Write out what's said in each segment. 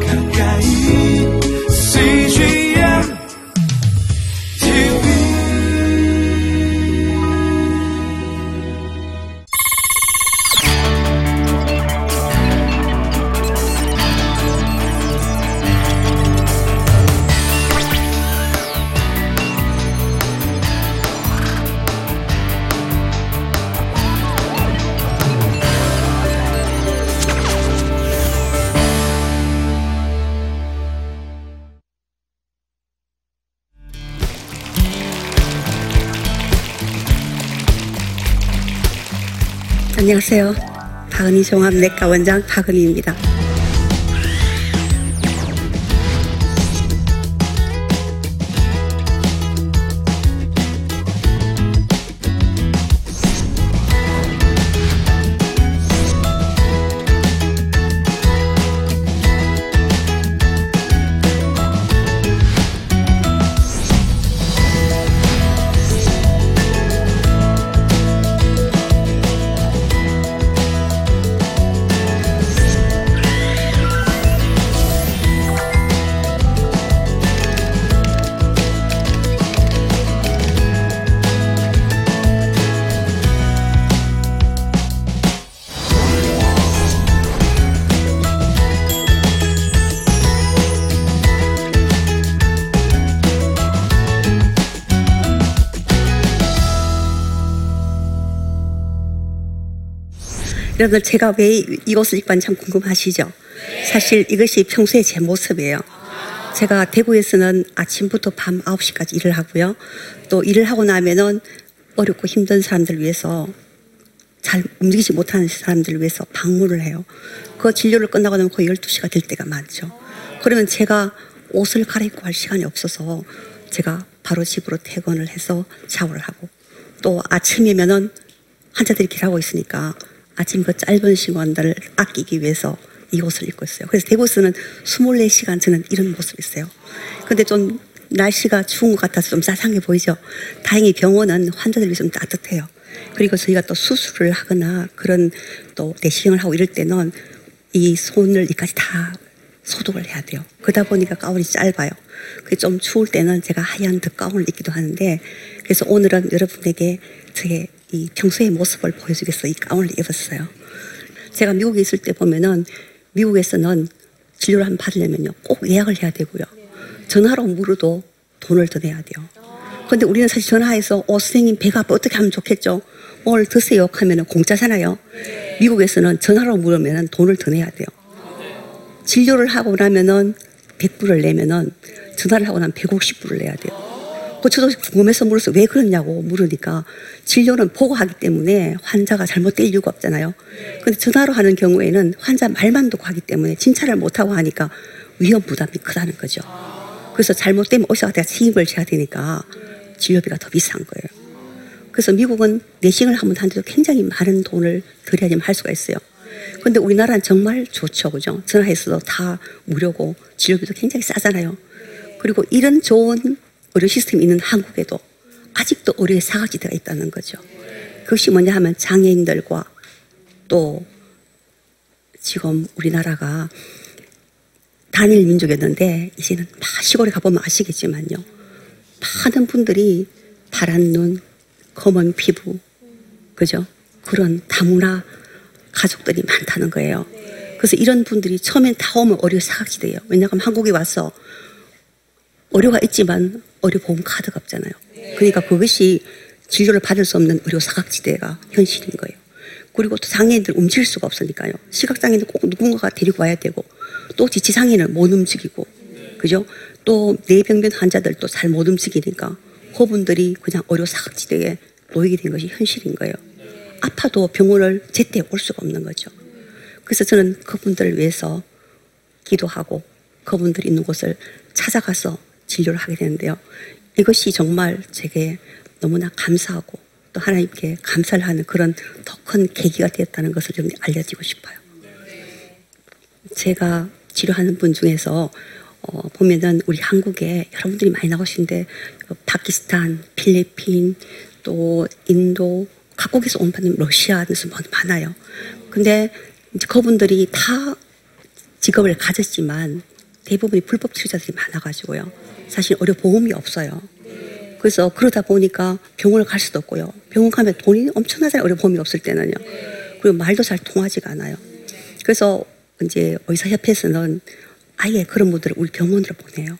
가까 안녕하세요. 박은희 종합내과 원장 박은희입니다. 여러분들 제가 왜 이- 이것을 입고 왔는지 참 궁금하시죠? 사실 이것이 평소에 제 모습이에요. 제가 대구에서는 아침부터 밤 9시까지 일을 하고요. 또 일을 하고 나면은 어렵고 힘든 사람들 위해서 잘 움직이지 못하는 사람들을 위해서 방문을 해요. 그 진료를 끝나고 나면 거의 12시가 될 때가 많죠. 그러면 제가 옷을 갈아입고 할 시간이 없어서 제가 바로 집으로 퇴근을 해서 샤워를 하고 또 아침이면은 환자들이 길하고 있으니까 아침 그 짧은 시간들을 아끼기 위해서 이 옷을 입고 있어요. 그래서 대구에서는 24시간 저는 이런 모습이 있어요. 근데 좀 날씨가 추운 것 같아서 좀 싸상해 보이죠? 다행히 병원은 환자들이 좀 따뜻해요. 그리고 저희가 또 수술을 하거나 그런 또 내시경을 하고 이럴 때는 이 손을 이까지 다 소독을 해야 돼요. 그러다 보니까 가운이 짧아요. 그게 좀 추울 때는 제가 하얀 덧가운을 입기도 하는데 그래서 오늘은 여러분에게 저의 이 평소의 모습을 보여주기 위해서 이 가운을 입었어요. 제가 미국에 있을 때 보면은 미국에서는 진료를 한번 받으려면요 꼭 예약을 해야 되고요. 전화로 물어도 돈을 더 내야 돼요. 근데 우리는 사실 전화해서 어 선생님 배가 아파 어떻게 하면 좋겠죠? 오늘 드세요 하면은 공짜잖아요. 미국에서는 전화로 물으면은 돈을 더 내야 돼요. 진료를 하고 나면은 100불을 내면은 전화를 하고 나면 150불을 내야 돼요. 그 저도 궁금해서 물어서 왜 그러냐고 물으니까 진료는 보고 하기 때문에 환자가 잘못될 이유가 없잖아요. 근데 전화로 하는 경우에는 환자 말만 듣고 하기 때문에 진찰을 못하고 하니까 위험 부담이 크다는 거죠. 그래서 잘못되면 의사가 책임을 져야 되니까 진료비가 더 비싼 거예요. 그래서 미국은 내싱을 한번 하는데도 굉장히 많은 돈을 들여야지만 할 수가 있어요. 근데 우리나라는 정말 좋죠. 그죠? 전화해서도 다 무료고 진료비도 굉장히 싸잖아요. 그리고 이런 좋은 의료 시스템이 있는 한국에도 아직도 의료의 사각지대가 있다는 거죠. 그것이 뭐냐 하면 장애인들과 또 지금 우리나라가 단일 민족이었는데 이제는 막 시골에 가보면 아시겠지만요. 많은 분들이 파란 눈, 검은 피부, 그죠? 그런 다문화 가족들이 많다는 거예요. 그래서 이런 분들이 처음엔 다 오면 의료 사각지대예요. 왜냐하면 한국에 와서 의료가 있지만 의료 보험 카드가 없잖아요. 그러니까 그것이 진료를 받을 수 없는 의료 사각지대가 현실인 거예요. 그리고 또 장애인들 움직일 수가 없으니까요. 시각장애인들 꼭 누군가가 데리고 와야 되고 또 지치장애인을 못 움직이고 그죠? 또 뇌병변 환자들도 잘 못 움직이니까 그분들이 그냥 의료 사각지대에 놓이게 된 것이 현실인 거예요. 아파도 병원을 제때 올 수가 없는 거죠. 그래서 저는 그분들을 위해서 기도하고 그분들이 있는 곳을 찾아가서 진료를 하게 되는데요. 이것이 정말 제게 너무나 감사하고 또 하나님께 감사를 하는 그런 더 큰 계기가 되었다는 것을 좀 알려드리고 싶어요. 제가 치료하는 분 중에서 어, 보면은 우리 한국에 여러분들이 많이 나오시는데 어, 파키스탄, 필리핀, 또 인도 각국에서 온 분들 러시아에서 많아요. 근데 이제 그분들이 다 직업을 가졌지만 대부분이 불법 치료자들이 많아가지고요. 사실 의료 보험이 없어요. 그래서 그러다 보니까 병원을 갈 수도 없고요. 병원 가면 돈이 엄청나잖아요. 의료 보험이 없을 때는요. 그리고 말도 잘 통하지가 않아요. 그래서 이제 의사협회에서는 아예 그런 분들을 우리 병원으로 보내요.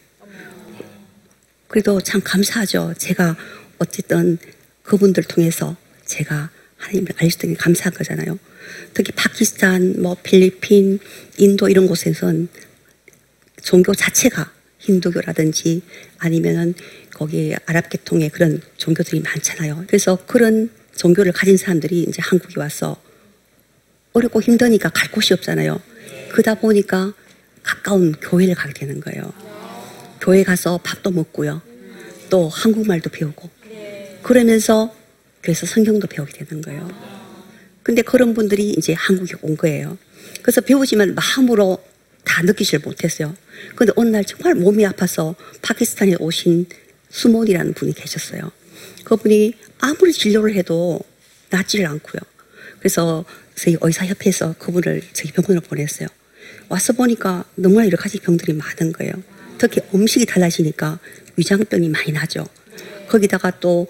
그래도 참 감사하죠. 제가 어쨌든 그분들 통해서 제가 하나님을 알 수 있는 게 감사한 거잖아요. 특히 파키스탄, 뭐 필리핀, 인도 이런 곳에선 종교 자체가 힌두교라든지 아니면은 거기 아랍 계통의 그런 종교들이 많잖아요. 그래서 그런 종교를 가진 사람들이 이제 한국에 와서 어렵고 힘드니까 갈 곳이 없잖아요. 그러다 보니까 가까운 교회를 가게 되는 거예요. 교회 가서 밥도 먹고요. 또 한국말도 배우고. 그러면서 그래서 성경도 배우게 되는 거예요. 근데 그런 분들이 이제 한국에 온 거예요. 그래서 배우지만 마음으로 다 느끼질 못했어요. 근데 어느 날 정말 몸이 아파서 파키스탄에 오신 수몬이라는 분이 계셨어요. 그분이 아무리 진료를 해도 낫지를 않고요. 그래서 저희 의사협회에서 그분을 저희 병원으로 보냈어요. 와서 보니까 너무나 여러 가지 병들이 많은 거예요. 특히 음식이 달라지니까 위장병이 많이 나죠. 거기다가 또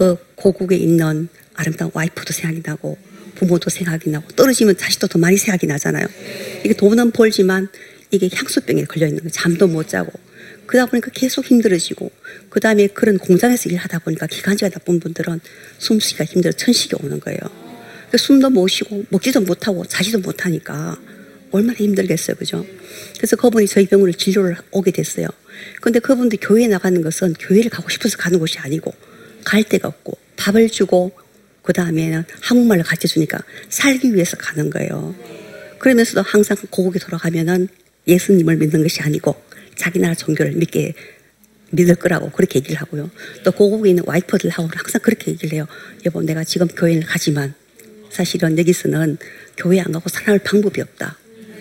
그 고국에 있는 아름다운 와이프도 생각이 나고 부모도 생각이 나고 떨어지면 자식도 더 많이 생각이 나잖아요. 이게 돈은 벌지만 이게 향수병에 걸려 있는 거예요. 잠도 못 자고. 그러다 보니까 계속 힘들어지고 그 다음에 그런 공장에서 일하다 보니까 기관지가 나쁜 분들은 숨쉬기가 힘들어 천식이 오는 거예요. 그 숨도 못 쉬고 먹지도 못하고 자지도 못하니까 얼마나 힘들겠어요, 그죠? 그래서 그분이 저희 병원을 진료를 오게 됐어요. 근데 그분들 교회에 나가는 것은 교회를 가고 싶어서 가는 곳이 아니고 갈 데가 없고 밥을 주고 그 다음에는 한국말을 가르쳐 주니까 살기 위해서 가는 거예요. 그러면서도 항상 고국에 돌아가면은 예수님을 믿는 것이 아니고 자기 나라 종교를 믿게 믿을 거라고 그렇게 얘기를 하고요. 또 고국에 있는 와이퍼들하고 항상 그렇게 얘기를 해요. 여보, 내가 지금 교회를 가지만 사실은 여기서는 교회 안 가고 살아날 방법이 없다.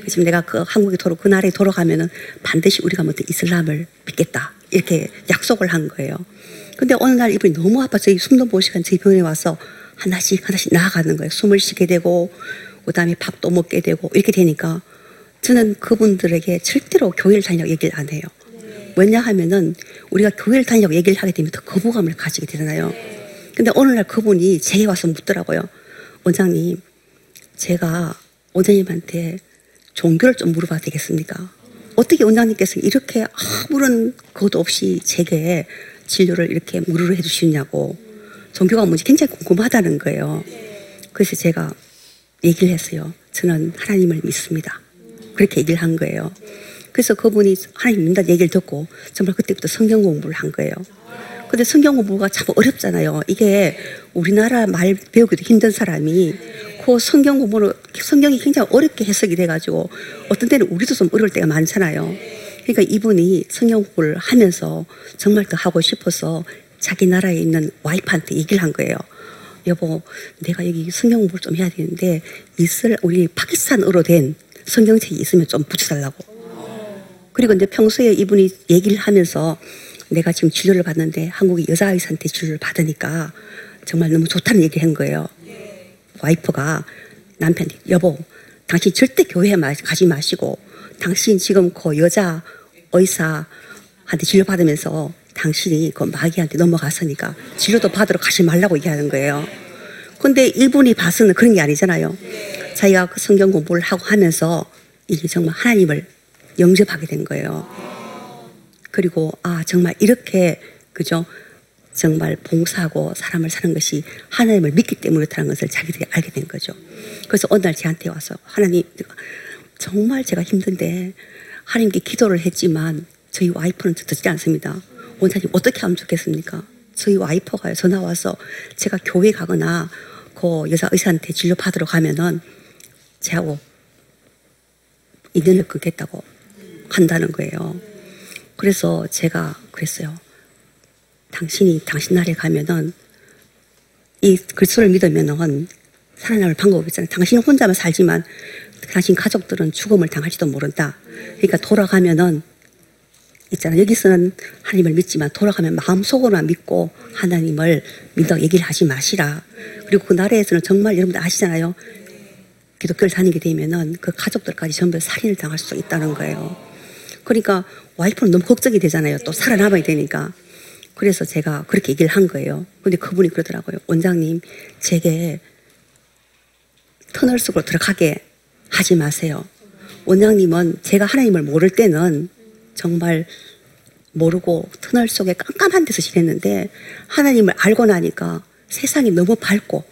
지금 내가 그 한국에 돌아 그 나라에 돌아가면은 반드시 우리가 먼저 이슬람을 믿겠다 이렇게 약속을 한 거예요. 근데 어느 날 이분이 너무 아파서 숨도 못 쉬간 저희 병원에 와서 하나씩 하나씩 나아가는 거예요. 숨을 쉬게 되고 그다음에 밥도 먹게 되고 이렇게 되니까 저는 그분들에게 절대로 교회를 다니라고 얘기를 안 해요. 왜냐하면은 우리가 교회를 다니라고 얘기를 하게 되면 더 거부감을 가지게 되잖아요. 근데 어느 날 그분이 제게 와서 묻더라고요. 원장님, 제가 원장님한테 종교를 좀 물어봐도 되겠습니까? 어떻게 원장님께서 이렇게 아무런 것도 없이 제게 진료를 이렇게 무료로 해주시냐고 종교가 뭔지 굉장히 궁금하다는 거예요. 그래서 제가 얘기를 했어요. 저는 하나님을 믿습니다. 그렇게 얘기를 한 거예요. 그래서 그분이 하나님 믿는다는 얘기를 듣고 정말 그때부터 성경 공부를 한 거예요. 근데 성경 공부가 참 어렵잖아요. 이게 우리나라 말 배우기도 힘든 사람이 그 성경 공부를 성경이 굉장히 어렵게 해석이 돼가지고 어떤 때는 우리도 좀 어려울 때가 많잖아요. 그러니까 이분이 성경 공부를 하면서 정말 더 하고 싶어서 자기 나라에 있는 와이프한테 얘기를 한 거예요. 여보, 내가 여기 성경 공부를 좀 해야 되는데 이스라 우리 파키스탄어로 된 성경책이 있으면 좀 붙여달라고. 그리고 이제 평소에 이분이 얘기를 하면서 내가 지금 진료를 받는데 한국의 여자 의사한테 진료를 받으니까 정말 너무 좋다는 얘기를 한 거예요. 와이프가 남편이 여보, 당신 절대 교회에 마- 가지 마시고 당신 지금 그 여자 의사한테 진료 받으면서 당신이 그 마귀한테 넘어갔으니까 진료도 받으러 가지 말라고 얘기하는 거예요. 근데 이분이 봐서는 그런 게 아니잖아요. 자기가 그 성경 공부를 하고 하면서 이게 정말 하나님을 영접하게 된 거예요. 그리고 아 정말 이렇게 그죠 정말 봉사하고 사람을 사는 것이 하나님을 믿기 때문에 그렇다는 것을 자기들이 알게 된 거죠. 그래서 어느 날 저한테 와서 하나님 정말 제가 힘든데 하나님께 기도를 했지만 저희 와이프는 듣지 않습니다. 원사님 어떻게 하면 좋겠습니까? 저희 와이퍼가 전화 와서 제가 교회 가거나 그 여자 의사한테 진료 받으러 가면은 제하고 인연을 끊겠다고 한다는 거예요. 그래서 제가 그랬어요. 당신이 당신 나라에 가면은 이 그리스도를 믿으면은 살아남을 방법이 있잖아요. 당신은 혼자만 살지만 당신 가족들은 죽음을 당할지도 모른다. 그러니까 돌아가면은 있잖아. 여기서는 하나님을 믿지만 돌아가면 마음속으로만 믿고 하나님을 믿어 얘기를 하지 마시라. 그리고 그 나라에서는 정말 여러분들 아시잖아요. 기독교를 다니게 되면은 그 가족들까지 전부 살인을 당할 수 있다는 거예요. 그러니까 와이프는 너무 걱정이 되잖아요. 또 살아남아야 되니까. 그래서 제가 그렇게 얘기를 한 거예요. 근데 그분이 그러더라고요. 원장님, 제게 터널 속으로 들어가게 하지 마세요. 원장님은 제가 하나님을 모를 때는 정말 모르고 터널 속에 깜깜한 데서 지냈는데 하나님을 알고 나니까 세상이 너무 밝고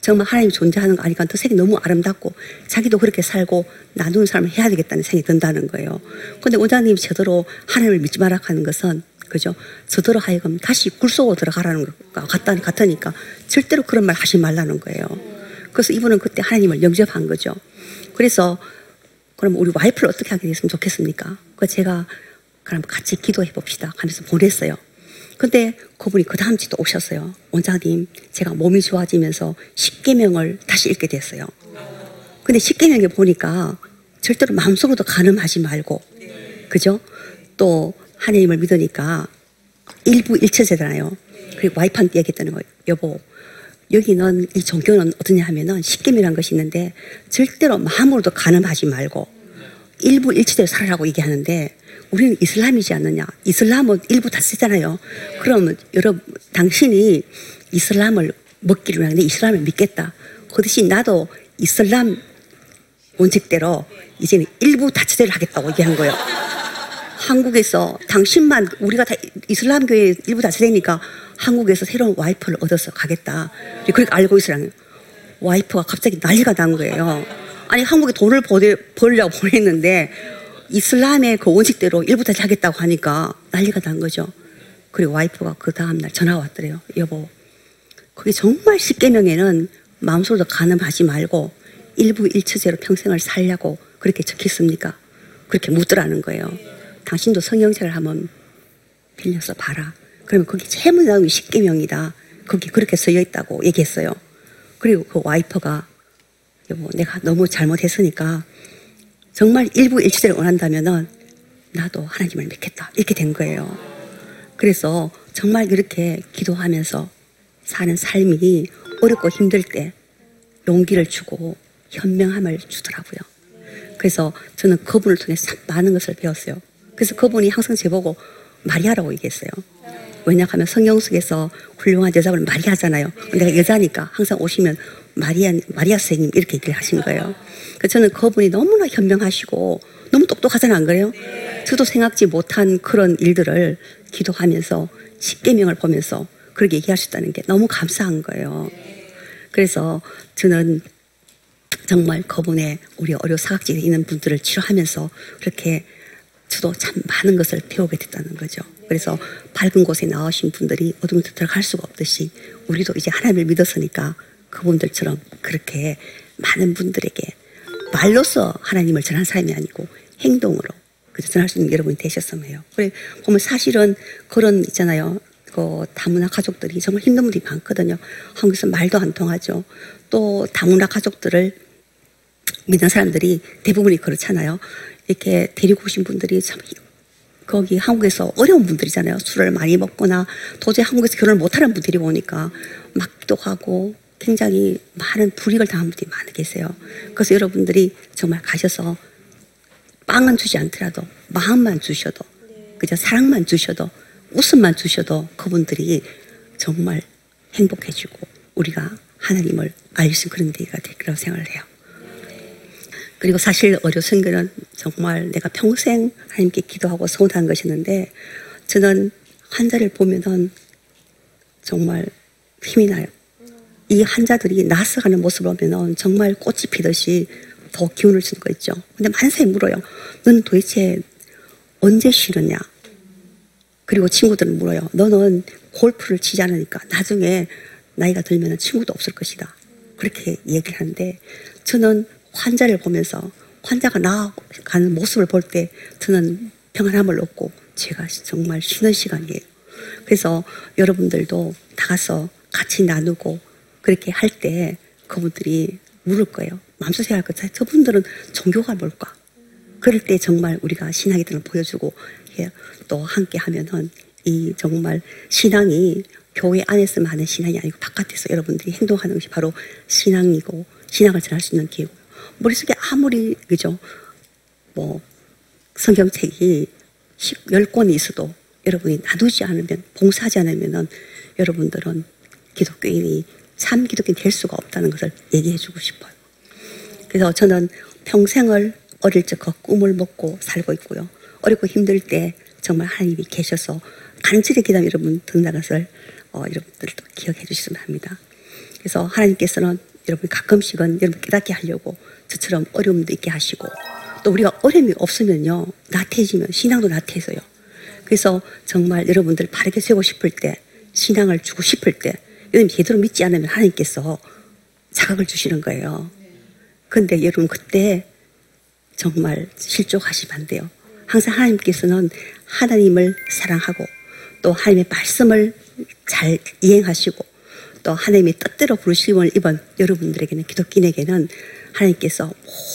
정말 하나님 존재하는 거 아니까 더 세상이 너무 아름답고 자기도 그렇게 살고 나누는 사람을 해야 되겠다는 생각이 든다는 거예요. 근데 원장님 저대로 하나님을 믿지 마라 하는 것은 그죠? 저대로 하여금 다시 굴 속으로 들어가라는 것 같다, 같으니까 절대로 그런 말 하지 말라는 거예요. 그래서 이분은 그때 하나님을 영접한 거죠. 그래서 그럼 우리 와이프를 어떻게 하게 됐으면 좋겠습니까? 그 제가 그럼 같이 기도해 봅시다 하면서 보냈어요. 근데 그분이 그 다음 주도 오셨어요. 원장님, 제가 몸이 좋아지면서 10계명을 다시 읽게 됐어요. 근데 10계명에 보니까 절대로 마음속으로도 가늠하지 말고, 그죠? 또 하나님을 믿으니까 일부 일체제잖아요. 그리고 와이프한테 얘기했다는 거예요. 여보, 여기는 이 종교는 어떠냐 하면은 10계명이라는 것이 있는데 절대로 마음으로도 가늠하지 말고 일부 일치대로 살아라고 얘기하는데 우리는 이슬람이지 않느냐. 이슬람은 일부 다 쓰잖아요. 그러면 여러분, 당신이 이슬람을 먹기로 하는데 이슬람을 믿겠다. 그 대신 나도 이슬람 원칙대로 이제는 일부 다처제를 하겠다고 얘기한 거예요. 한국에서 당신만 우리가 다 이슬람교의 일부 다처제니까 한국에서 새로운 와이프를 얻어서 가겠다. 그렇게 알고 있으라는 와이프가 갑자기 난리가 난 거예요. 아니 한국에 돈을 보내, 벌려고 보냈는데 이슬람의 그 원칙대로 일부 다시 하겠다고 하니까 난리가 난 거죠. 그리고 와이프가 그 다음날 전화가 왔더래요. 여보, 그게 정말 십계명에는 마음속으로 가늠하지 말고 일부 일처제로 평생을 살려고 그렇게 적혔습니까? 그렇게 묻더라는 거예요. 당신도 성경책을 한번 빌려서 봐라. 그러면 거기 제일 게 십계명이다. 거기 그렇게 써여 있다고 얘기했어요. 그리고 그 와이퍼가 여보, 내가 너무 잘못했으니까 정말 일부 일치제를 원한다면은 나도 하나님을 믿겠다. 이렇게 된 거예요. 그래서 정말 이렇게 기도하면서 사는 삶이 어렵고 힘들 때 용기를 주고 현명함을 주더라고요. 그래서 저는 그분을 통해 참 많은 것을 배웠어요. 그래서 그분이 항상 제보고 마리아라고 얘기했어요. 왜냐하면 성경 속에서 훌륭한 여자분 마리아잖아요. 내가 여자니까 항상 오시면 마리아, 마리아 선생님 이렇게 얘기를 하신 거예요. 그 저는 그분이 너무나 현명하시고 너무 똑똑하잖아, 안 그래요? 저도 생각지 못한 그런 일들을 기도하면서 십계명을 보면서 그렇게 얘기하셨다는 게 너무 감사한 거예요. 그래서 저는 정말 그분의 우리 어려 사각지대에 있는 분들을 치료하면서 그렇게 저도 참 많은 것을 배우게 됐다는 거죠. 그래서 밝은 곳에 나오신 분들이 어둠에 들어갈 수가 없듯이 우리도 이제 하나님을 믿었으니까 그분들처럼 그렇게 많은 분들에게 말로서 하나님을 전한 사람이 아니고 행동으로 그저 전할 수 있는 여러분이 되셨으면 해요. 그래 보면 사실은 그런 있잖아요. 그 다문화 가족들이 정말 힘든 분들이 많거든요. 한국에서 말도 안 통하죠. 또 다문화 가족들을 믿는 사람들이 대부분이 그렇잖아요. 이렇게 데리고 오신 분들이 참 거기 한국에서 어려운 분들이잖아요. 술을 많이 먹거나 도저히 한국에서 결혼을 못하는 분들이 오니까 막기도 하고 굉장히 많은 불이익을 당한 분들이 많이 계세요. 그래서 여러분들이 정말 가셔서 빵은 주지 않더라도 마음만 주셔도 그저 사랑만 주셔도 웃음만 주셔도 그분들이 정말 행복해지고 우리가 하나님을 알 수 있는 그런 데가 될 거라고 생각을 해요. 그리고 사실 어려 선교는 정말 내가 평생 하나님께 기도하고 소원한 것이었는데 저는 환자를 보면은 정말 힘이 나요. 이 환자들이 나서가는 모습을 보면은 정말 꽃이 피듯이 더 기운을 주는 거 있죠. 근데 사람이 물어요. 너는 도대체 언제 쉬느냐? 그리고 친구들은 물어요. 너는 골프를 치지 않으니까 나중에 나이가 들면 친구도 없을 것이다. 그렇게 얘기를 하는데 저는 환자를 보면서 환자가 나아가는 모습을 볼 때 저는 평안함을 얻고 제가 정말 쉬는 시간이에요. 그래서 여러분들도 나가서 같이 나누고 그렇게 할 때 그분들이 물을 거예요. 마음속 생각할 거예요. 저분들은 종교가 뭘까? 그럴 때 정말 우리가 신앙의 등을 보여주고 또 함께 하면은 이 정말 신앙이 교회 안에서만 하는 신앙이 아니고 바깥에서 여러분들이 행동하는 것이 바로 신앙이고 신앙을 전할 수 있는 기회고 머릿속에 아무리 그죠 뭐 성경책이 10권이 있어도 여러분이 나누지 않으면 봉사하지 않으면은 여러분들은 기독교인이 참 기독교인 될 수가 없다는 것을 얘기해 주고 싶어요. 그래서 저는 평생을 어릴 적부터 꿈을 먹고 살고 있고요. 어렵고 힘들 때 정말 하나님이 계셔서 간절히 기다림 여러분 듣는다는 것을 어, 여러분들도 기억해 주시면 합니다. 그래서 하나님께서는 여러분 가끔씩은 여러분 깨닫게 하려고 저처럼 어려움도 있게 하시고 또 우리가 어려움이 없으면요 나태해지면 신앙도 나태해져요. 그래서 정말 여러분들 바르게 세우고 싶을 때 신앙을 주고 싶을 때 여러분 제대로 믿지 않으면 하나님께서 자각을 주시는 거예요. 근데 여러분 그때 정말 실족하시면 안 돼요. 항상 하나님께서는 하나님을 사랑하고 또 하나님의 말씀을 잘 이행하시고 또 하나님의 뜻대로 부르심을 입은 여러분들에게는 기독인에게는 하나님께서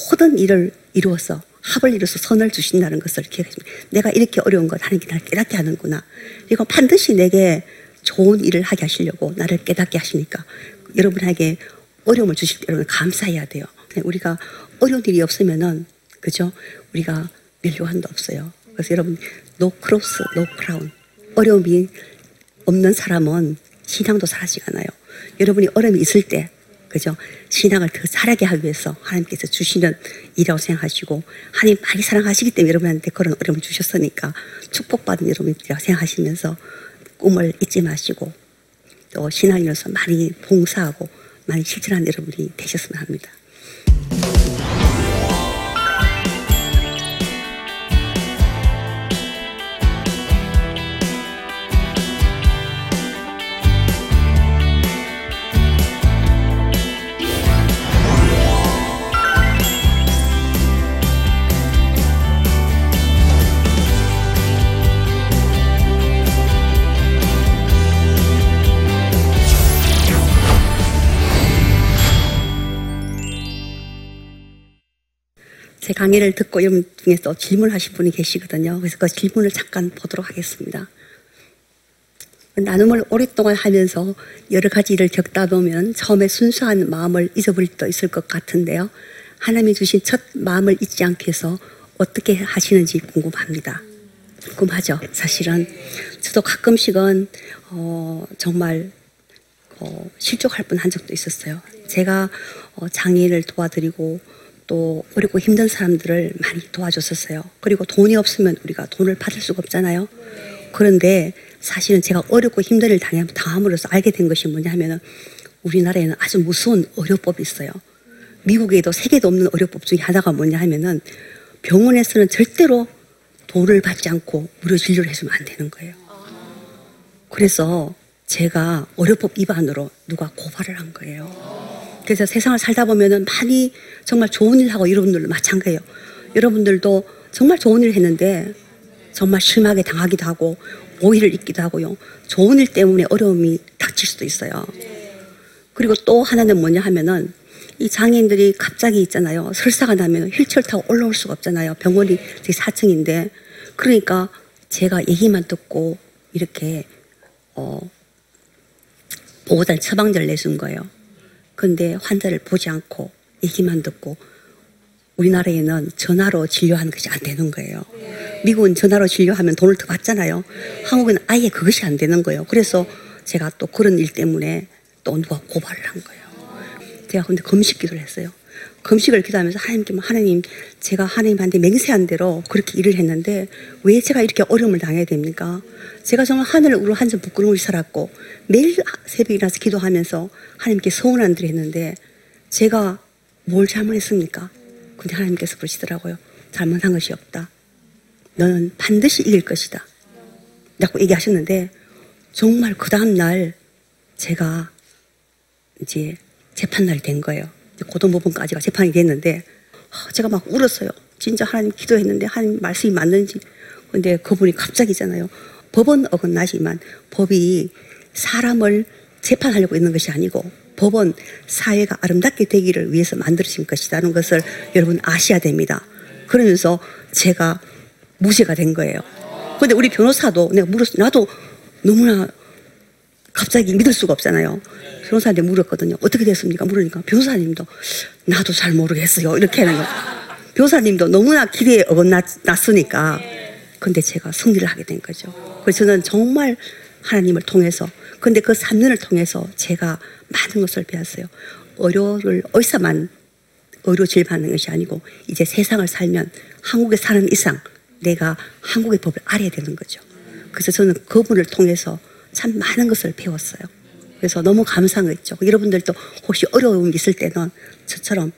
모든 일을 이루어서 합을 이루어서 선을 주신다는 것을 기억하시면 내가 이렇게 어려운 것 하나님께 나를 깨닫게 하는구나. 그리고 반드시 내게 좋은 일을 하게 하시려고 나를 깨닫게 하시니까 여러분에게 어려움을 주실 때 여러분 감사해야 돼요. 우리가 어려운 일이 없으면은 그죠? 우리가 멸류관도 없어요. 그래서 여러분 no cross, no crown. 어려움이 없는 사람은 신앙도 사라지가 않아요. 여러분이 어려움이 있을 때 그죠? 신앙을 더 잘하게 하기 위해서 하나님께서 주시는 일이라고 생각하시고 하나님 많이 사랑하시기 때문에 여러분한테 그런 어려움을 주셨으니까 축복받은 여러분이라고 생각하시면서 꿈을 잊지 마시고 또 신앙인으로서 많이 봉사하고 많이 실천한 여러분이 되셨으면 합니다. 제 강의를 듣고 여러분 중에서 질문하신 분이 계시거든요. 그래서 그 질문을 잠깐 보도록 하겠습니다. 나눔을 오랫동안 하면서 여러 가지 일을 겪다 보면 처음에 순수한 마음을 잊어버릴 때도 있을 것 같은데요. 하나님이 주신 첫 마음을 잊지 않게 해서 어떻게 하시는지 궁금합니다. 궁금하죠? 사실은 저도 가끔씩은 어, 정말 어, 실족할 뻔한 적도 있었어요. 제가 어, 장애인을 도와드리고 또 어렵고 힘든 사람들을 많이 도와줬었어요. 그리고 돈이 없으면 우리가 돈을 받을 수가 없잖아요. 그런데 사실은 제가 어렵고 힘든 일 당함- 당함으로써 알게 된 것이 뭐냐 하면은 우리나라에는 아주 무서운 의료법이 있어요. 미국에도 세계도 없는 의료법 중에 하나가 뭐냐 하면은 병원에서는 절대로 돈을 받지 않고 무료 진료를 해주면 안 되는 거예요. 그래서 제가 의료법 위반으로 누가 고발을 한 거예요. 그래서 세상을 살다 보면은 많이 정말 좋은 일 하고 여러분들도 마찬가지예요. 여러분들도 정말 좋은 일 했는데 정말 심하게 당하기도 하고 오해를 입기도 하고요. 좋은 일 때문에 어려움이 닥칠 수도 있어요. 그리고 또 하나는 뭐냐 하면은 이 장애인들이 갑자기 있잖아요. 설사가 나면 휠체어 타고 올라올 수가 없잖아요. 병원이 제 4층인데. 그러니까 제가 얘기만 듣고 이렇게 어 보호단 처방전을 내준 거예요. 근데 환자를 보지 않고 얘기만 듣고 우리나라에는 전화로 진료하는 것이 안 되는 거예요. 미국은 전화로 진료하면 돈을 더 받잖아요. 한국은 아예 그것이 안 되는 거예요. 그래서 제가 또 그런 일 때문에 또 누가 고발을 한 거예요. 제가 근데 금식 기도를 했어요. 금식을 기도하면서 하나님께 하나님 제가 하나님한테 맹세한 대로 그렇게 일을 했는데 왜 제가 이렇게 어려움을 당해야 됩니까? 제가 정말 하늘을 우러 한점 부끄러움을 살았고 매일 새벽에 일어나서 기도하면서 하나님께 서운한 일을 했는데 제가 뭘 잘못했습니까? 근데 하나님께서 그러시더라고요. 잘못한 것이 없다. 너는 반드시 이길 것이다. 라고 얘기하셨는데 정말 그 다음날 제가 이제 재판날이 된 거예요. 고등법원까지가 재판이 됐는데 아, 제가 막 울었어요. 진짜 하나님 기도했는데 하나님 말씀이 맞는지. 근데 그분이 갑자기잖아요. 법은 어긋나지만 법이 사람을 재판하려고 있는 것이 아니고 법은 사회가 아름답게 되기를 위해서 만들어진 것이라는 것을 여러분 아셔야 됩니다. 그러면서 제가 무죄가 된 거예요. 근데 우리 변호사도 내가 물었어. 나도 너무나 갑자기 믿을 수가 없잖아요. 변호사한테 물었거든요. 어떻게 됐습니까? 물으니까 변호사님도 나도 잘 모르겠어요. 이렇게 하는 거예요. 변호사님도 너무나 기대에 어긋났으니까. 근데 제가 승리를 하게 된 거죠. 그래서 저는 정말 하나님을 통해서 근데 그 3년을 통해서 제가 많은 것을 배웠어요. 의료를 어디서만 의료 질 받는 것이 아니고 이제 세상을 살면 한국에 사는 이상 내가 한국의 법을 알아야 되는 거죠. 그래서 저는 그분을 통해서 참 많은 것을 배웠어요. 그래서 너무 감사했죠. 여러분들도 혹시 어려움이 있을 때는 저처럼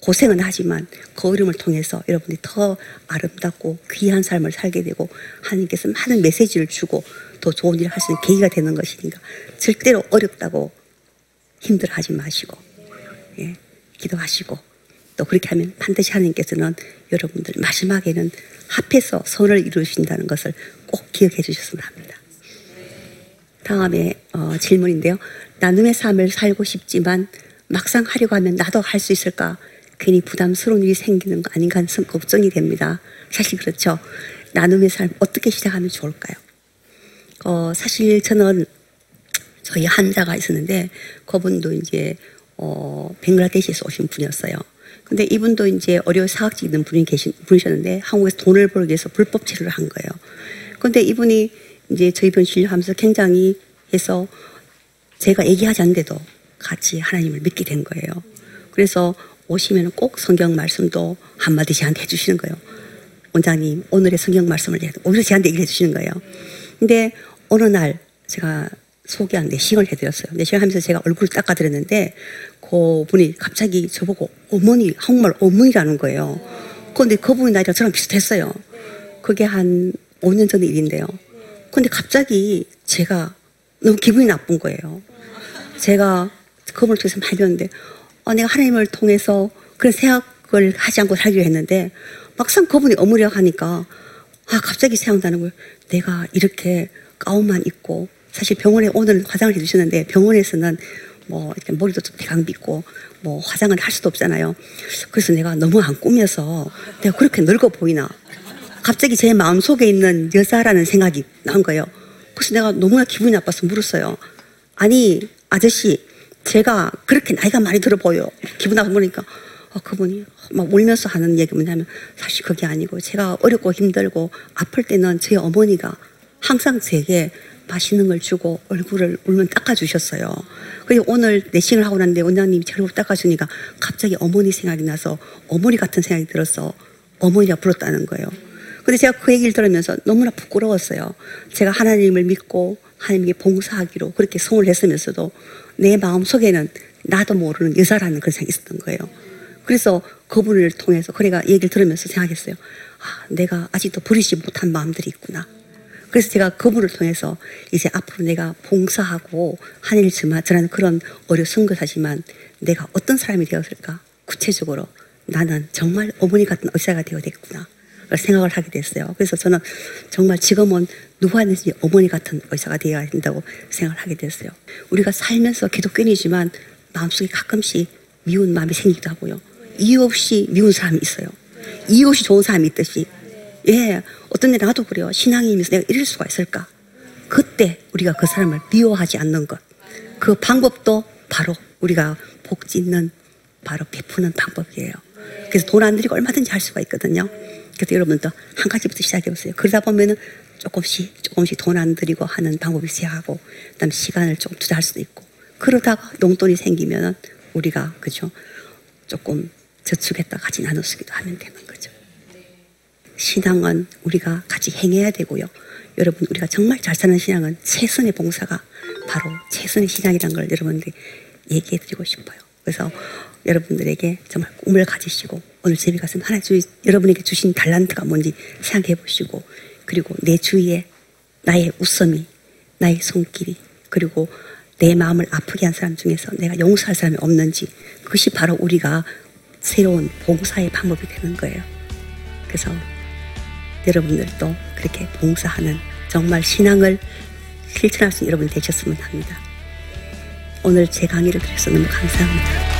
고생은 하지만 그 어려움을 통해서 여러분이 더 아름답고 귀한 삶을 살게 되고 하나님께서 많은 메시지를 주고 더 좋은 일을 할 수 있는 계기가 되는 것이니까 절대로 어렵다고 힘들어하지 마시고 예, 기도하시고 또 그렇게 하면 반드시 하나님께서는 여러분들 마지막에는 합해서 선을 이루신다는 것을 꼭 기억해 주셨으면 합니다. 다음에 어, 질문인데요. 나눔의 삶을 살고 싶지만 막상 하려고 하면 나도 할 수 있을까? 괜히 부담스러운 일이 생기는 거 아닌가 하는 걱정이 됩니다. 사실 그렇죠. 나눔의 삶 어떻게 시작하면 좋을까요? 어, 사실 저는 저희 한자가 있었는데 그분도 이제 어, 벵글라데시에서 오신 분이었어요. 근데 이분도 이제 어려 사학직 있는 분이 계신 분이셨는데 한국에서 돈을 벌기 위해서 불법 치료를 한 거예요. 근데 이분이 이제 저희 병 진료하면서 굉장히 해서 제가 얘기하지 않는데도 같이 하나님을 믿게 된 거예요. 그래서 오시면 꼭 성경 말씀도 한마디 저한테 해주시는 거예요. 원장님, 오늘의 성경 말씀을 오히려 저한테 얘기를 해주시는 거예요. 근데 어느 날 제가 소개한 내시경을 해드렸어요. 내시경 하면서 제가 얼굴을 닦아드렸는데 그 분이 갑자기 저보고 어머니, 한국말 어머니라는 거예요. 그런데 그분이 나이가 저랑 비슷했어요. 그게 한 5년 전 일인데요. 근데 갑자기 제가 너무 기분이 나쁜 거예요. 제가 그분을 통해서 많이 배웠는데 어, 내가 하나님을 통해서 그런 생각을 하지 않고 살기로 했는데 막상 그분이 어머니라고 하니까 아 갑자기 생각나는 거예요. 내가 이렇게 가운만 입고 사실 병원에 오늘 화장을 해주셨는데 병원에서는 뭐 이렇게 머리도 좀 대강 빗고 뭐 화장을 할 수도 없잖아요. 그래서 내가 너무 안 꾸며서 내가 그렇게 늙어 보이나 갑자기 제 마음 속에 있는 여자라는 생각이 난 거예요. 그래서 내가 너무나 기분이 나빠서 물었어요. 아니 아저씨 제가 그렇게 나이가 많이 들어 보여. 기분 나빠 보니까 어, 그분이 막 울면서 하는 얘기 뭐냐면 사실 그게 아니고 제가 어렵고 힘들고 아플 때는 제 어머니가 항상 제게 맛있는 걸 주고 얼굴을 울면 닦아주셨어요. 그리고 오늘 내싱을 하고 났는데 원장님이 제 얼굴 닦아주니까 갑자기 어머니 생각이 나서 어머니 같은 생각이 들어서 어머니가 불렀다는 거예요. 근데 제가 그 얘기를 들으면서 너무나 부끄러웠어요. 제가 하나님을 믿고 하나님께 봉사하기로 그렇게 성을 했으면서도 내 마음 속에는 나도 모르는 여자라는 그런 생각이 있었던 거예요. 그래서 그분을 통해서 그래가 얘기를 들으면서 생각했어요. 아, 내가 아직도 버리지 못한 마음들이 있구나. 그래서 제가 그분을 통해서 이제 앞으로 내가 봉사하고 하늘 전하는 그런 어려운 것하지만 내가 어떤 사람이 되었을까? 구체적으로 나는 정말 어머니 같은 의사가 되어 됐구나. 생각을 하게 됐어요. 그래서 저는 정말 지금은 누구한테든지 어머니 같은 의사가 되어야 된다고 생각을 하게 됐어요. 우리가 살면서 기독교인이지만 마음속에 가끔씩 미운 마음이 생기기도 하고요. 이유 없이 미운 사람이 있어요. 이유 없이 좋은 사람이 있듯이. 예, 어떤 데 나도 그래요. 신앙이면서 내가 이럴 수가 있을까? 그때 우리가 그 사람을 미워하지 않는 것. 그 방법도 바로 우리가 복 짓는 바로 베푸는 방법이에요. 그래서 돈 안 들이고 얼마든지 할 수가 있거든요. 그래서 여러분도 한 가지부터 시작해 보세요. 그러다 보면은 조금씩 조금씩 돈 안 들이고 하는 방법이 시작하고 그다음 시간을 조금 투자할 수도 있고 그러다가 용돈이 생기면은 우리가 그죠 조금 저축했다 같이 나눠 쓰기도 하면 되는 거죠. 신앙은 우리가 같이 행해야 되고요. 여러분 우리가 정말 잘 사는 신앙은 최선의 봉사가 바로 최선의 신앙이라는 걸 여러분들 얘기해 드리고 싶어요. 그래서 여러분들에게 정말 꿈을 가지시고 오늘 집에 가서 하나 주 여러분에게 주신 달란트가 뭔지 생각해 보시고 그리고 내 주위에 나의 웃음이 나의 손길이 그리고 내 마음을 아프게 한 사람 중에서 내가 용서할 사람이 없는지 그것이 바로 우리가 새로운 봉사의 방법이 되는 거예요. 그래서 여러분들도 그렇게 봉사하는 정말 신앙을 실천할 수 있는 여러분이 되셨으면 합니다. 오늘 제 강의를 들어서 너무 감사합니다.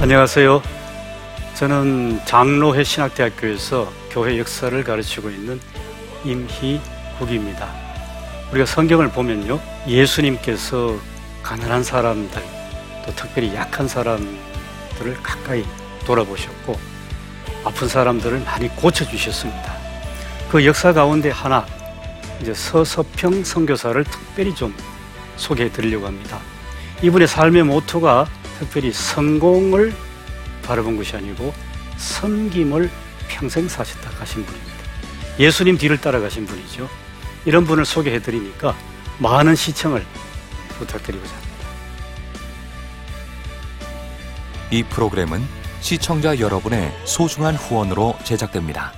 안녕하세요. 저는 장로회 신학대학교에서 교회 역사를 가르치고 있는 임희국입니다. 우리가 성경을 보면요. 예수님께서 가난한 사람들, 또 특별히 약한 사람들을 가까이 돌아보셨고, 아픈 사람들을 많이 고쳐주셨습니다. 그 역사 가운데 하나, 이제 서서평 선교사를 특별히 좀 소개해 드리려고 합니다. 이분의 삶의 모토가 특별히 성공을 바라본 것이 아니고 섬김을 평생 사셨다 가신 분입니다. 예수님 뒤를 따라가신 분이죠. 이런 분을 소개해 드리니까 많은 시청을 부탁드리고자 합니다. 이 프로그램은 시청자 여러분의 소중한 후원으로 제작됩니다.